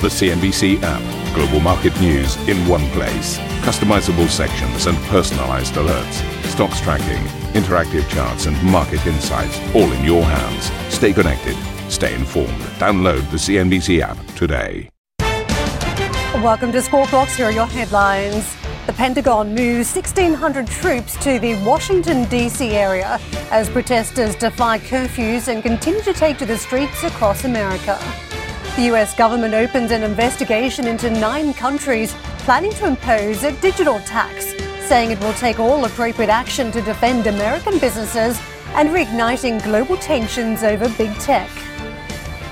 The CNBC app. Global market news in one place. Customizable sections and personalized alerts. Stocks tracking, interactive charts, and market insights all in your hands. Stay connected. Stay informed. Download the CNBC app today. Welcome to Squawk Box. Here are your headlines. The Pentagon moves 1,600 troops to the Washington, D.C. area as protesters defy curfews and continue to take to the streets across America. The US government opens an investigation into nine countries planning to impose a digital tax, saying it will take all appropriate action to defend American businesses and reigniting global tensions over big tech.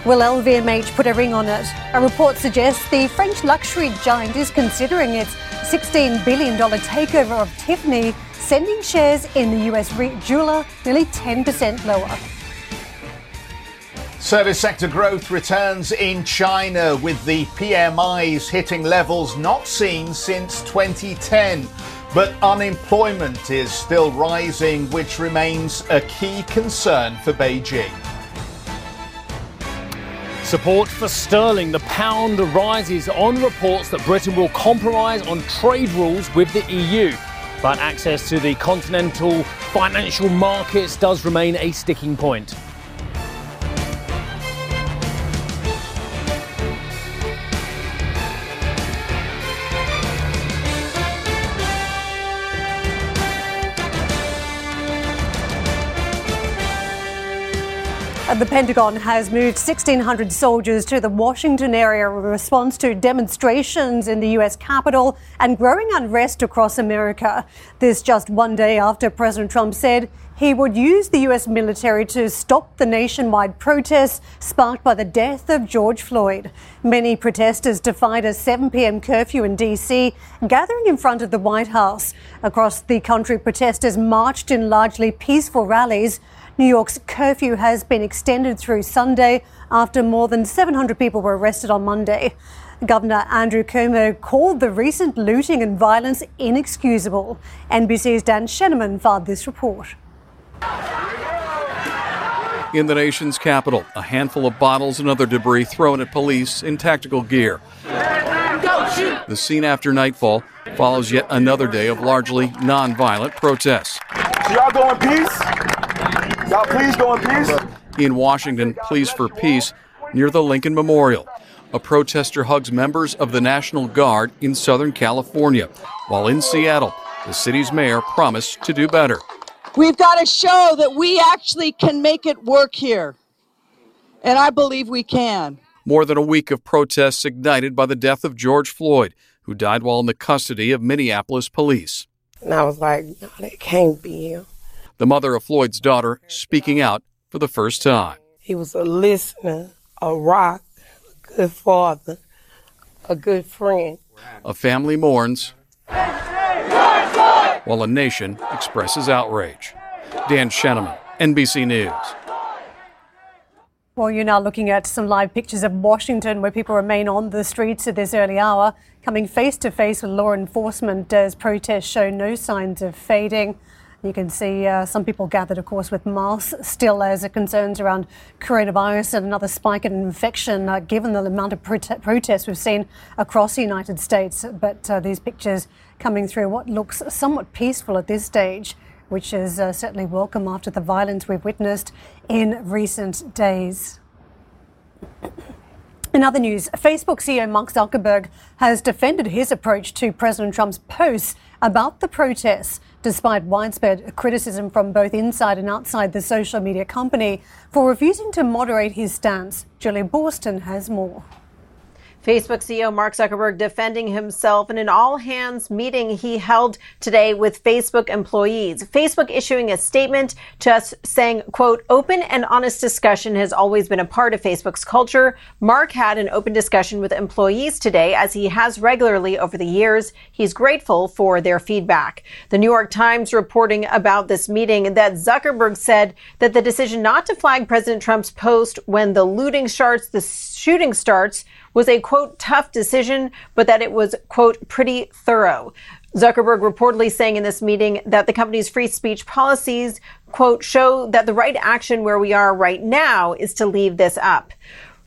Will LVMH put a ring on it? A report suggests the French luxury giant is considering its $16 billion takeover of Tiffany, sending shares in the US jeweler nearly 10% lower. Service sector growth returns in China with the PMIs hitting levels not seen since 2010. But unemployment is still rising, which remains a key concern for Beijing. Support for sterling. The pound rises on reports that Britain will compromise on trade rules with the EU. But access to the continental financial markets does remain a sticking point. The Pentagon has moved 1,600 soldiers to the Washington area in response to demonstrations in the U.S. capital and growing unrest across America. This just one day after President Trump said he would use the U.S. military to stop the nationwide protests sparked by the death of George Floyd. Many protesters defied a 7 p.m. curfew in D.C., gathering in front of the White House. Across the country, protesters marched in largely peaceful rallies. New York's curfew has been extended through Sunday after more than 700 people were arrested on Monday. Governor Andrew Cuomo called the recent looting and violence inexcusable. NBC's Dan Sheneman filed this report. In the nation's capital, a handful of bottles and other debris thrown at police in tactical gear. The scene after nightfall follows yet another day of largely nonviolent protests. So y'all go in peace? Y'all please go in peace? In Washington, Pleas for Peace near the Lincoln Memorial. A protester hugs members of the National Guard in Southern California, while in Seattle, the city's mayor promised to do better. We've got to show that we actually can make it work here. And I believe we can. More than a week of protests ignited by the death of George Floyd, who died while in the custody of Minneapolis police. And I was like, no, that can't be him the mother of Floyd's daughter, speaking out for the first time. He was a listener, a rock, a good father, a good friend. A family mourns while a nation expresses outrage. Dan Sheneman, NBC News. Well, you're now looking at some live pictures of Washington where people remain on the streets at this early hour, coming face to face with law enforcement as protests show no signs of fading. You can see uh, some people gathered, of course, with masks still as the concerns around coronavirus and another spike in infection, uh, given the amount of prote- protests we've seen across the United States. But uh, these pictures coming through what looks somewhat peaceful at this stage, which is uh, certainly welcome after the violence we've witnessed in recent days. In other news, Facebook CEO Mark Zuckerberg has defended his approach to President Trump's posts about the protests, despite widespread criticism from both inside and outside the social media company for refusing to moderate his stance. Julie Boorstin has more. Facebook CEO Mark Zuckerberg defending himself in an all hands meeting he held today with Facebook employees. Facebook issuing a statement to us saying, quote, open and honest discussion has always been a part of Facebook's culture. Mark had an open discussion with employees today as he has regularly over the years. He's grateful for their feedback. The New York Times reporting about this meeting that Zuckerberg said that the decision not to flag President Trump's post when the looting starts, the shooting starts, was a quote tough decision, but that it was quote pretty thorough. Zuckerberg reportedly saying in this meeting that the company's free speech policies, quote, show that the right action where we are right now is to leave this up.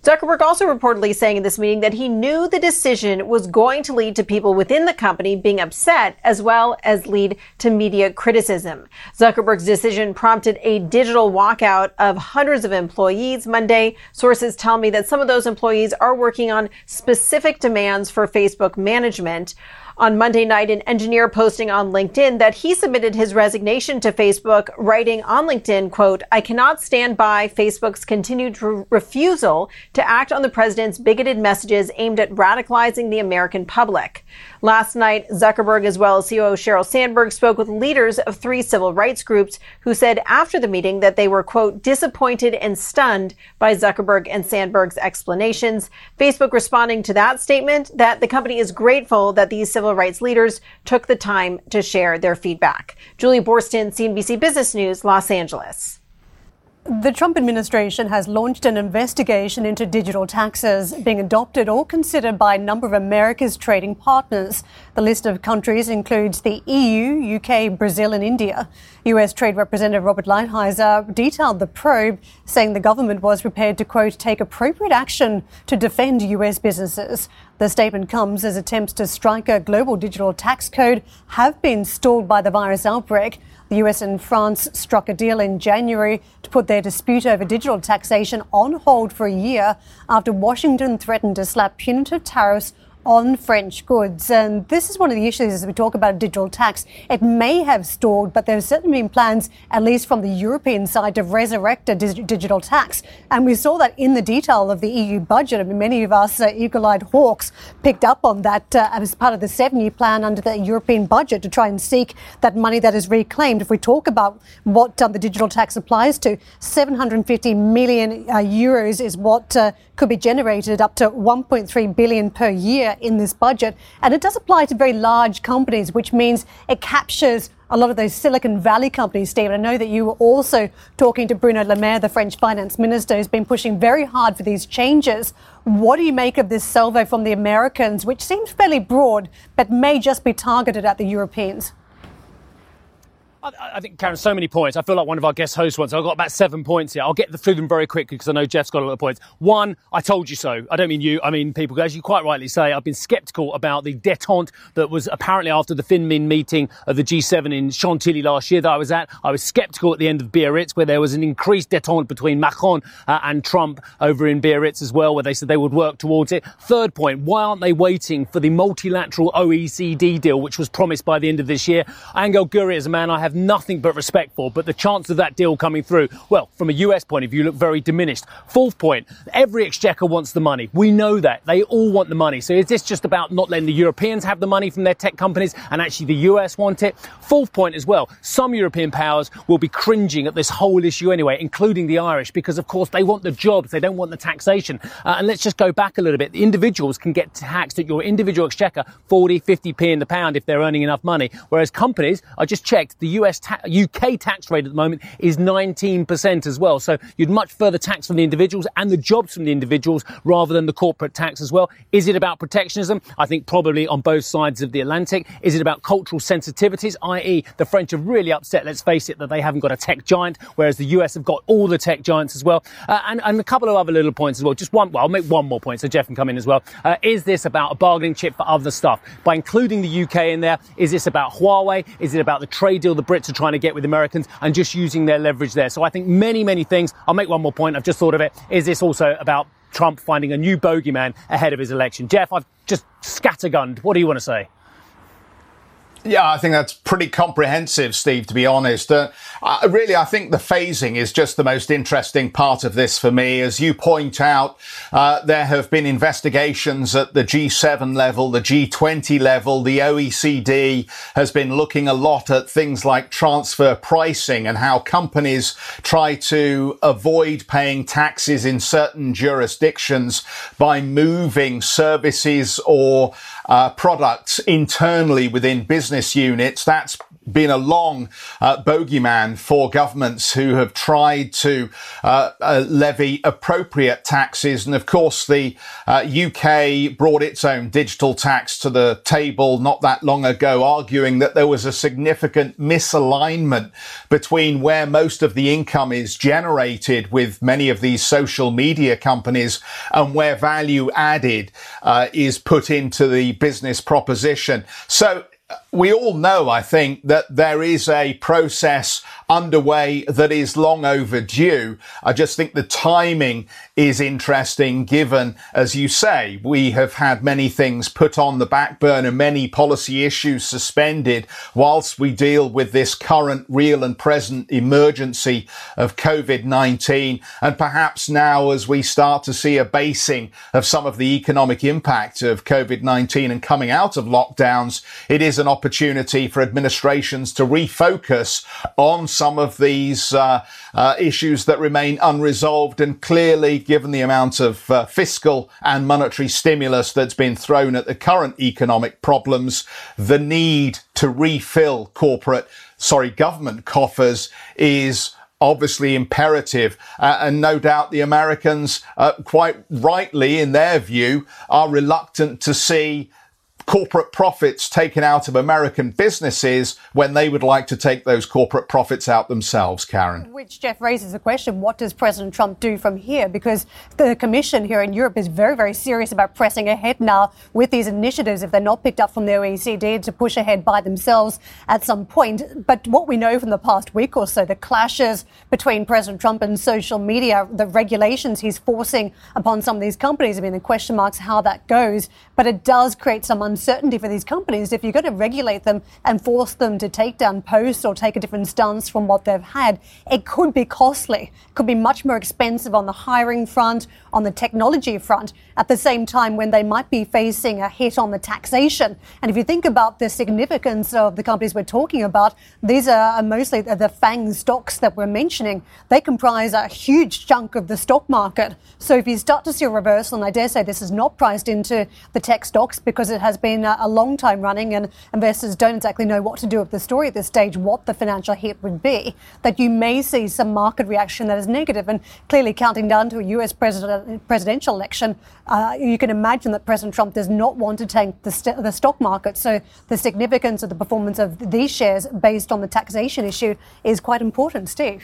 Zuckerberg also reportedly saying in this meeting that he knew the decision was going to lead to people within the company being upset as well as lead to media criticism. Zuckerberg's decision prompted a digital walkout of hundreds of employees Monday. Sources tell me that some of those employees are working on specific demands for Facebook management on Monday night, an engineer posting on LinkedIn that he submitted his resignation to Facebook, writing on LinkedIn, quote, I cannot stand by Facebook's continued re- refusal to act on the president's bigoted messages aimed at radicalizing the American public. Last night, Zuckerberg, as well as CEO Sheryl Sandberg, spoke with leaders of three civil rights groups who said after the meeting that they were, quote, disappointed and stunned by Zuckerberg and Sandberg's explanations. Facebook responding to that statement that the company is grateful that these civil civil rights leaders took the time to share their feedback. Julie Boorstin, CNBC Business News, Los Angeles. The Trump administration has launched an investigation into digital taxes being adopted or considered by a number of America's trading partners. The list of countries includes the EU, UK, Brazil, and India. US Trade Representative Robert Lighthizer detailed the probe, saying the government was prepared to, quote, take appropriate action to defend US businesses. The statement comes as attempts to strike a global digital tax code have been stalled by the virus outbreak. The US and France struck a deal in January to put their dispute over digital taxation on hold for a year after Washington threatened to slap punitive tariffs on French goods. And this is one of the issues as we talk about digital tax. It may have stalled, but there have certainly been plans, at least from the European side, to resurrect a digital tax. And we saw that in the detail of the EU budget. I mean, many of us uh, eagle-eyed hawks picked up on that uh, as part of the seven-year plan under the European budget to try and seek that money that is reclaimed. If we talk about what um, the digital tax applies to, 750 million uh, euros is what uh, could be generated up to 1.3 billion per year in this budget. And it does apply to very large companies, which means it captures a lot of those Silicon Valley companies, Steve. I know that you were also talking to Bruno Le Maire, the French finance minister, who's been pushing very hard for these changes. What do you make of this salvo from the Americans, which seems fairly broad, but may just be targeted at the Europeans? I, I, think, Karen, so many points. I feel like one of our guest hosts once. I've got about seven points here. I'll get through them very quickly because I know Geoff's got a lot of points. One, I told you so. I don't mean you, I mean people. As you quite rightly say, I've been sceptical about the detente that was apparently after the FinMin meeting of the G7 in Chantilly last year that I was at. I was sceptical at the end of Biarritz where there was an increased detente between Macron uh, and Trump over in Biarritz as well, where they said they would work towards it. Third point, why aren't they waiting for the multilateral OECD deal, which was promised by the end of this year? Angel Gurria is a man I have nothing but respect for, but the chance of that deal coming through, well, from a US point of view, look very diminished. Fourth point, every exchequer wants the money. We know that. They all want the money. So is this just about not letting the Europeans have the money from their tech companies and actually the US want it? Fourth point as well, some European powers will be cringing at this whole issue anyway, including the Irish, because of course they want the jobs, they don't want the taxation. Uh, and let's just go back a little bit. The individuals can get taxed at your individual exchequer 40, 50p in the pound if they're earning enough money. Whereas companies, I just checked, the US ta- UK tax rate at the moment is 19% as well. So you'd much further tax from the individuals and the jobs from the individuals rather than the corporate tax as well. Is it about protectionism? I think probably on both sides of the Atlantic. Is it about cultural sensitivities, i.e., the French are really upset, let's face it, that they haven't got a tech giant, whereas the US have got all the tech giants as well. Uh, and, and, a couple of other little points as well. Just one, well, I'll make one more point so Geoff can come in as well. Uh, is this about a bargaining chip for other stuff? By including the UK in there, is this about Huawei? Is it about the trade deal the Brits are trying to get with Americans and just using their leverage there. So I think many, many things. I'll make one more point. I've just thought of it. Is this also about Trump finding a new bogeyman ahead of his election? Geoff, I've just scattergunned. What do you want to say? Yeah, I think that's pretty comprehensive, Steve, to be honest. Uh, uh, really, I think the phasing is just the most interesting part of this for me. As you point out, uh, there have been investigations at the G7 level, the G20 level. The OECD has been looking a lot at things like transfer pricing and how companies try to avoid paying taxes in certain jurisdictions by moving services or uh, products internally within business business units. That's been a long uh, bogeyman for governments who have tried to uh, uh, levy appropriate taxes. And of course, the UK uh, brought its own digital tax to the table not that long ago, arguing that there was a significant misalignment between where most of the income is generated with many of these social media companies and where value added uh, is put into the business proposition. So we all know, I think, that there is a process underway that is long overdue. I just think the timing is interesting given, as you say, we have had many things put on the back burner, many policy issues suspended whilst we deal with this current real and present emergency of COVID-19. And perhaps now as we start to see a basing of some of the economic impact of COVID-19 and coming out of lockdowns, it is an opportunity for administrations to refocus on some of these uh, uh, issues that remain unresolved. And clearly, given the amount of uh, fiscal and monetary stimulus that's been thrown at the current economic problems, the need to refill corporate, sorry, government coffers is obviously imperative. Uh, and no doubt the Americans, uh, quite rightly in their view, are reluctant to see corporate profits taken out of American businesses when they would like to take those corporate profits out themselves, Karen. Which, Geoff, raises the question what does President Trump do from here? Because the Commission here in Europe is very, very serious about pressing ahead now with these initiatives if they're not picked up from the OECD to push ahead by themselves at some point. But what we know from the past week or so, the clashes between President Trump and social media, the regulations he's forcing upon some of these companies, I mean, the question marks how that goes. But it does create some uncertainty for these companies. If you're going to regulate them and force them to take down posts or take a different stance from what they've had, it could be costly. It could be much more expensive on the hiring front, on the technology front, at the same time when they might be facing a hit on the taxation. And if you think about the significance of the companies we're talking about, these are mostly the FANG stocks that we're mentioning. They comprise a huge chunk of the stock market. So if you start to see a reversal, and I dare say this is not priced into the tech stocks because it has been a long time running and investors don't exactly know what to do with the story at this stage, what the financial hit would be, that you may see some market reaction that is negative. And clearly, counting down to a US president, presidential election, uh, you can imagine that President Trump does not want to tank the, st- the stock market. So the significance of the performance of these shares based on the taxation issue is quite important. Steve.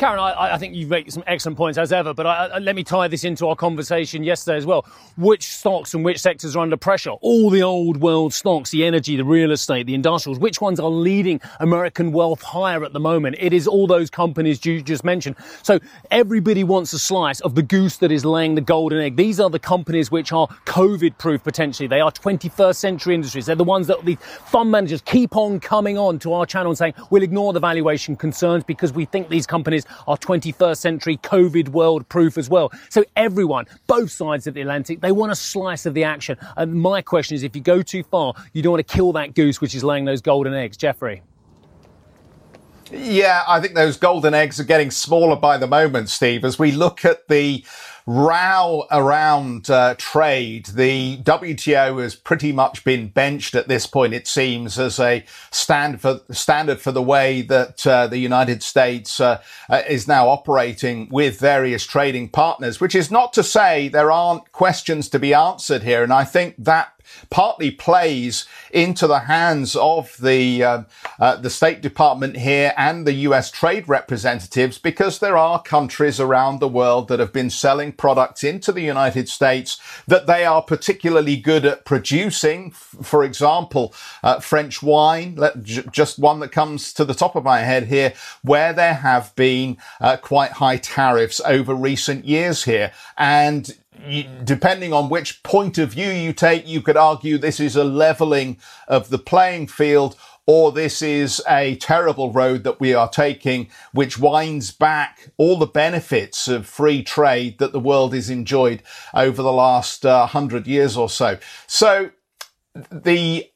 Karen, I, I, think you've made some excellent points as ever, but I, I, let me tie this into our conversation yesterday as well. Which stocks and which sectors are under pressure? All the old world stocks, the energy, the real estate, the industrials, which ones are leading American wealth higher at the moment? It is all those companies you just mentioned. So everybody wants a slice of the goose that is laying the golden egg. These are the companies which are COVID proof potentially. They are 21st century industries. They're the ones that the fund managers keep on coming on to our channel and saying, we'll ignore the valuation concerns because we think these companies are 21st century COVID world proof as well. So everyone, both sides of the Atlantic, they want a slice of the action. And my question is, if you go too far, you don't want to kill that goose which is laying those golden eggs. Geoffrey. Yeah, I think those golden eggs are getting smaller by the moment, Steve, as we look at the row around uh, trade. The WTO has pretty much been benched at this point, it seems, as a stand for, standard for the way that uh, the United States uh, uh, is now operating with various trading partners, which is not to say there aren't questions to be answered here. And I think that partly plays into the hands of the uh, uh, the State Department here and the U.S. trade representatives because there are countries around the world that have been selling products into the United States that they are particularly good at producing. For example, uh, French wine, just one that comes to the top of my head here, where there have been uh, quite high tariffs over recent years here, and depending on which point of view you take, you could argue this is a leveling of the playing field or this is a terrible road that we are taking, which winds back all the benefits of free trade that the world has enjoyed over the last uh, hundred years or so. So the,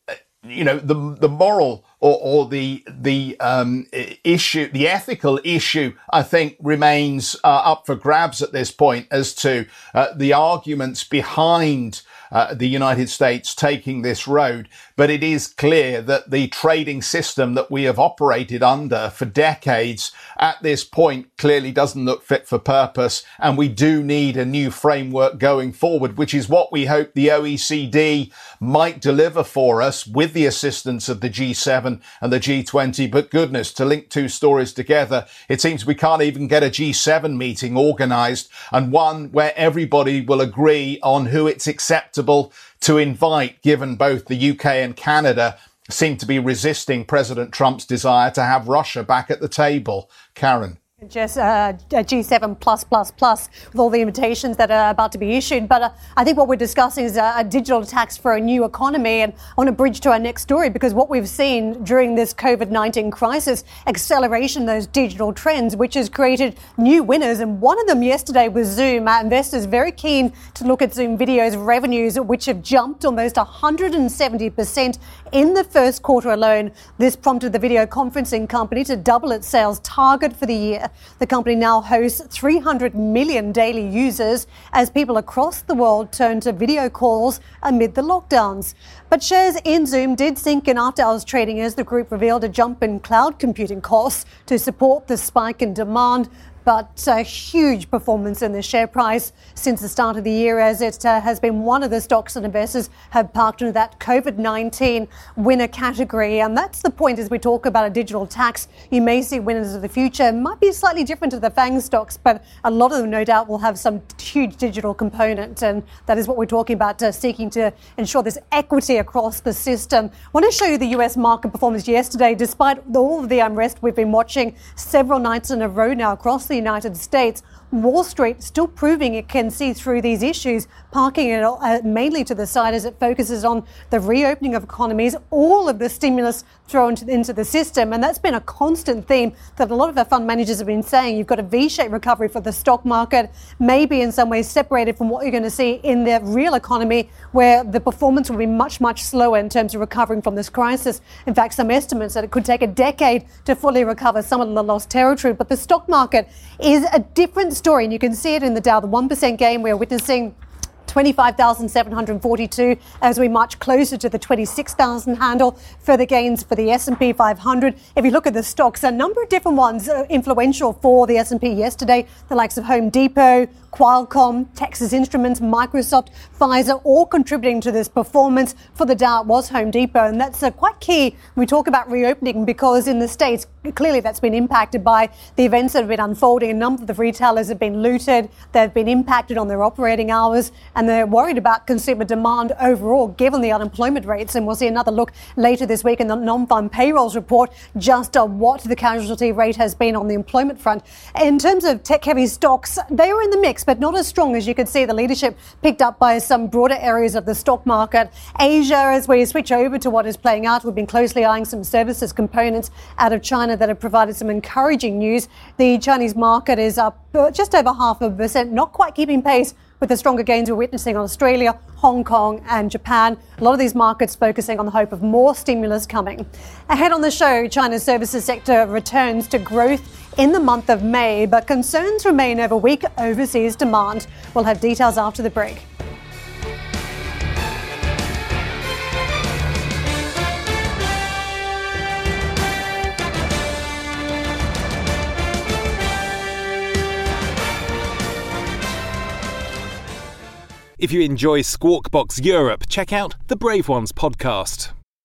you know, the, the moral or, or the the um, issue, the ethical issue, I think remains uh, up for grabs at this point as to uh, the arguments behind uh, the United States taking this road. But it is clear that the trading system that we have operated under for decades at this point clearly doesn't look fit for purpose. And we do need a new framework going forward, which is what we hope the OECD might deliver for us with the assistance of the G7 and the G20. But goodness, to link two stories together, it seems we can't even get a G7 meeting organized and one where everybody will agree on who it's acceptable to invite, given both the UK and Canada seem to be resisting President Trump's desire to have Russia back at the table. Karen. Just uh, G7 plus plus plus with all the invitations that are about to be issued. But uh, I think what we're discussing is a, a, digital tax for a new economy. And I want to bridge to our next story because what we've seen during this COVID 19 crisis, acceleration those digital trends, which has created new winners. And one of them yesterday was Zoom. Our investors very keen to look at Zoom videos revenues, which have jumped almost 170% in the first quarter alone. This prompted the video conferencing company to double its sales target for the year. The company now hosts 300 million daily users as people across the world turn to video calls amid the lockdowns. But shares in Zoom did sink in after hours trading as the group revealed a jump in cloud computing costs to support the spike in demand but a huge performance in the share price since the start of the year, as it uh, has been one of the stocks that investors have parked into that COVID 19 winner category. And that's the point as we talk about a digital tax. You may see winners of the future, might be slightly different to the FANG stocks, but a lot of them, no doubt, will have some huge digital component. And that is what we're talking about, uh, seeking to ensure there's equity across the system. I want to show you the US market performance yesterday, despite all of the unrest we've been watching several nights in a row now across the the United States Wall Street still proving it can see through these issues, parking it uh, mainly to the side as it focuses on the reopening of economies, all of the stimulus thrown into the system. And that's been a constant theme that a lot of our fund managers have been saying. You've got a V shaped recovery for the stock market, maybe in some ways separated from what you're going to see in the real economy, where the performance will be much, much slower in terms of recovering from this crisis. In fact, some estimates that it could take a decade to fully recover some of the lost territory. But the stock market is a different story, and you can see it in the Dow. The 1% gain we're witnessing 25,742 as we march closer to the 26,000 handle. Further gains for the S&P 500. If you look at the stocks, a number of different ones uh, influential for the S&P yesterday, the likes of Home Depot, Qualcomm, Texas Instruments, Microsoft, Pfizer, all contributing to this performance. For the Dow, it was Home Depot, and that's uh, quite key we talk about reopening because in the States, clearly that's been impacted by the events that have been unfolding. A number of the retailers have been looted, they've been impacted on their operating hours, and they're worried about consumer demand overall given the unemployment rates. And we'll see another look later this week in the non farm payrolls report just on what the casualty rate has been on the employment front. In terms of tech heavy stocks, they were in the mix but not as strong as you could see. The leadership picked up by some broader areas of the stock market. Asia, as we switch over to what is playing out, we've been closely eyeing some services components out of China that have provided some encouraging news. The Chinese market is up uh, just over half a percent, not quite keeping pace with the stronger gains we're witnessing on Australia, Hong Kong, and Japan. A lot of these markets focusing on the hope of more stimulus coming. Ahead on the show, China's services sector returns to growth in the month of May, but concerns remain over weak overseas demand. We'll have details after the break. If you enjoy Squawk Box Europe, check out the Brave Ones podcast.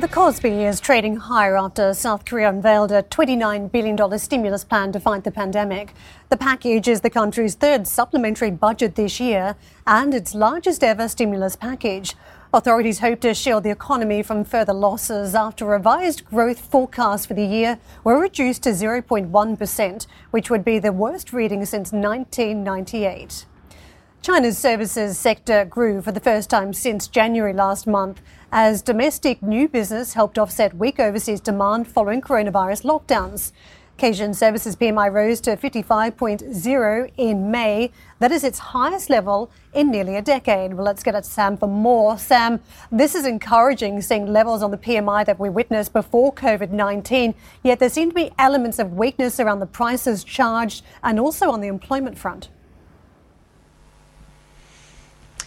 The Kospi is trading higher after South Korea unveiled a $29 billion stimulus plan to fight the pandemic. The package is the country's third supplementary budget this year and its largest ever stimulus package. Authorities hope to shield the economy from further losses after revised growth forecasts for the year were reduced to 0.1%, which would be the worst reading since 1998. China's services sector grew for the first time since January last month as domestic new business helped offset weak overseas demand following coronavirus lockdowns. Caixin Services PMI rose to 55.0 in May. That is its highest level in nearly a decade. Well, let's get at Sam for more. Sam, this is encouraging seeing levels on the PMI that we witnessed before COVID 19, yet there seem to be elements of weakness around the prices charged and also on the employment front.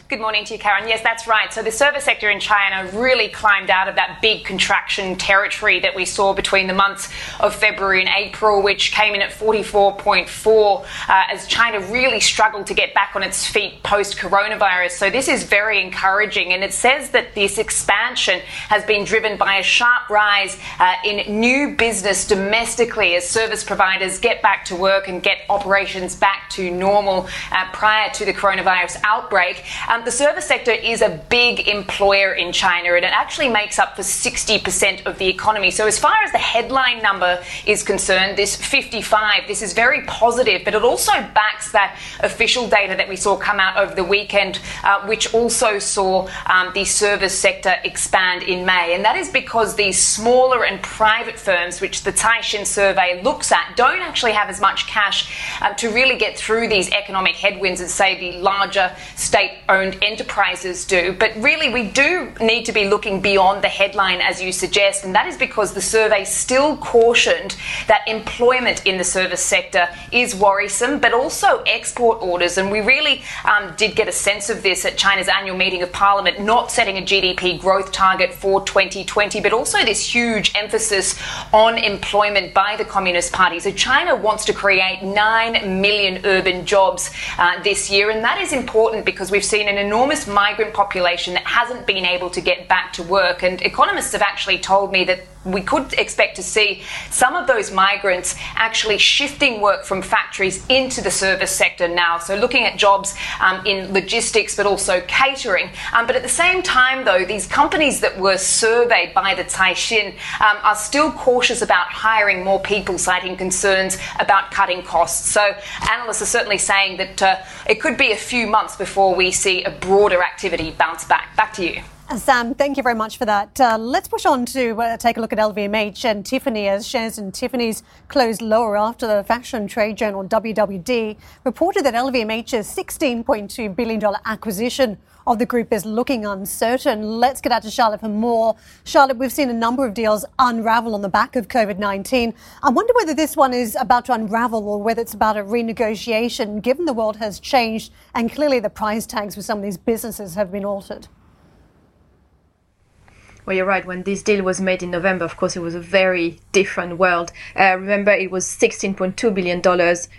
Good morning to you, Karen. Yes, that's right. So the service sector in China really climbed out of that big contraction territory that we saw between the months of February and April, which came in at 44.4 uh, as China really struggled to get back on its feet post coronavirus. So this is very encouraging. And it says that this expansion has been driven by a sharp rise uh, in new business domestically as service providers get back to work and get operations back to normal uh, prior to the coronavirus outbreak. Um, the service sector is a big employer in China and it actually makes up for 60% of the economy. So, as far as the headline number is concerned, this 55, this is very positive, but it also backs that official data that we saw come out over the weekend, uh, which also saw um, the service sector expand in May. And that is because these smaller and private firms, which the Caixin survey looks at, don't actually have as much cash uh, to really get through these economic headwinds as, say, the larger state owned owned enterprises do. But really, we do need to be looking beyond the headline, as you suggest, and that is because the survey still cautioned that employment in the service sector is worrisome, but also export orders. And we really um, did get a sense of this at China's annual meeting of parliament, not setting a GDP growth target for 2020, but also this huge emphasis on employment by the Communist Party. So China wants to create 9 million urban jobs uh, this year, and that is important because we've seen an enormous migrant population that hasn't been able to get back to work. And economists have actually told me that we could expect to see some of those migrants actually shifting work from factories into the service sector now. So, looking at jobs um, in logistics but also catering. Um, but at the same time, though, these companies that were surveyed by the Caixin um, are still cautious about hiring more people, citing concerns about cutting costs. So, analysts are certainly saying that uh, it could be a few months before we see a broader activity bounce back. Back to you. Sam, thank you very much for that. Uh, let's push on to uh, take a look at LVMH and Tiffany as shares in Tiffany's closed lower after the fashion trade journal WWD reported that LVMH's $16.2 billion acquisition of the group is looking uncertain. Let's get out to Charlotte for more. Charlotte, we've seen a number of deals unravel on the back of COVID 19. I wonder whether this one is about to unravel or whether it's about a renegotiation, given the world has changed and clearly the price tags for some of these businesses have been altered. Well, you're right. When this deal was made in November, of course, it was a very different world. Uh, remember, it was $16.2 billion,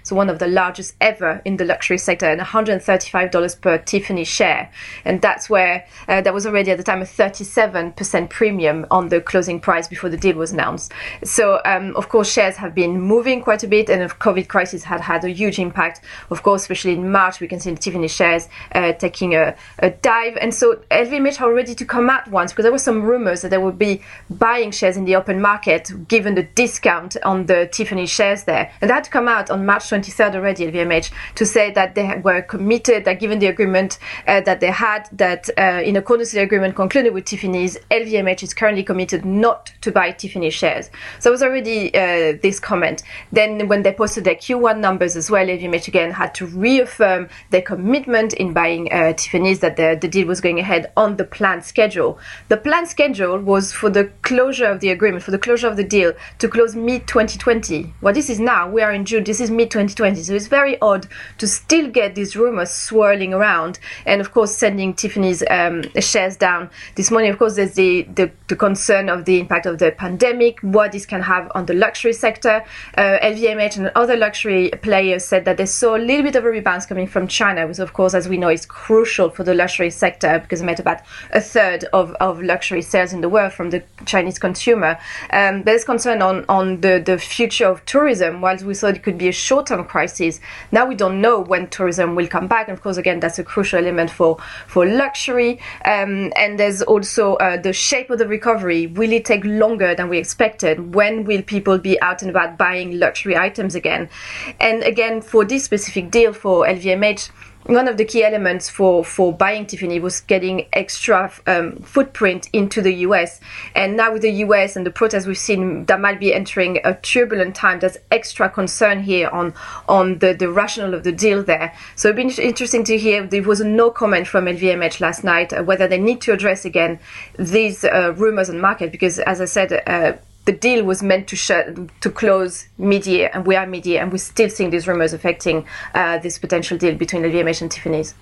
so one of the largest ever in the luxury sector, and $135 per Tiffany share. And that's where uh, there was already at the time a 37% premium on the closing price before the deal was announced. So, um, of course, shares have been moving quite a bit, and the COVID crisis had had a huge impact. Of course, especially in March, we can see the Tiffany shares uh, taking a, a dive. And so LVMH are ready to come out once because there was some rumors that they would be buying shares in the open market given the discount on the Tiffany shares there. And that come out on March 23rd already, at LVMH, to say that they were committed, that given the agreement uh, that they had, that uh, in accordance with the agreement concluded with Tiffany's, LVMH is currently committed not to buy Tiffany shares. So it was already uh, this comment. Then when they posted their Q1 numbers as well, LVMH again had to reaffirm their commitment in buying uh, Tiffany's, that the, the deal was going ahead on the planned schedule. The planned schedule was for the closure of the agreement, for the closure of the deal to close mid 2020. Well, this is now, we are in June, this is mid 2020. So it's very odd to still get these rumors swirling around. And of course, sending Tiffany's um, shares down this morning. Of course, there's the, the, the, concern of the impact of the pandemic, what this can have on the luxury sector. Uh, LVMH and other luxury players said that they saw a little bit of a rebound coming from China, which, of course, as we know, is crucial for the luxury sector because it made about a third of, of luxury sales in the world from the Chinese consumer. Um, there's concern on, on the, the future of tourism. Whilst we thought it could be a short term crisis, now we don't know when tourism will come back. And of course, again, that's a crucial element for, for luxury. Um, and there's also uh, the shape of the recovery. Will it take longer than we expected? When will people be out and about buying luxury items again? And again, for this specific deal for LVMH, one of the key elements for, for buying Tiffany was getting extra um, footprint into the US. And now with the US and the protests we've seen, that might be entering a turbulent time. There's extra concern here on on the, the rationale of the deal there. So it'd be interesting to hear. There was no comment from LVMH last night uh, whether they need to address again these uh, rumors on market because, as I said. Uh, the deal was meant to shut, to close mid-year, and we are mid-year, and we're still seeing these rumors affecting uh, this potential deal between LVMH and Tiffany's.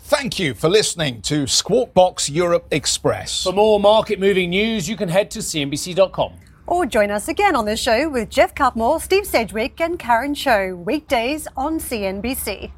Thank you for listening to Squawk Box Europe Express. For more market moving news, you can head to CNBC.com. Or join us again on the show with Geoff Cutmore, Steve Sedgwick, and Karen Tso, weekdays on CNBC.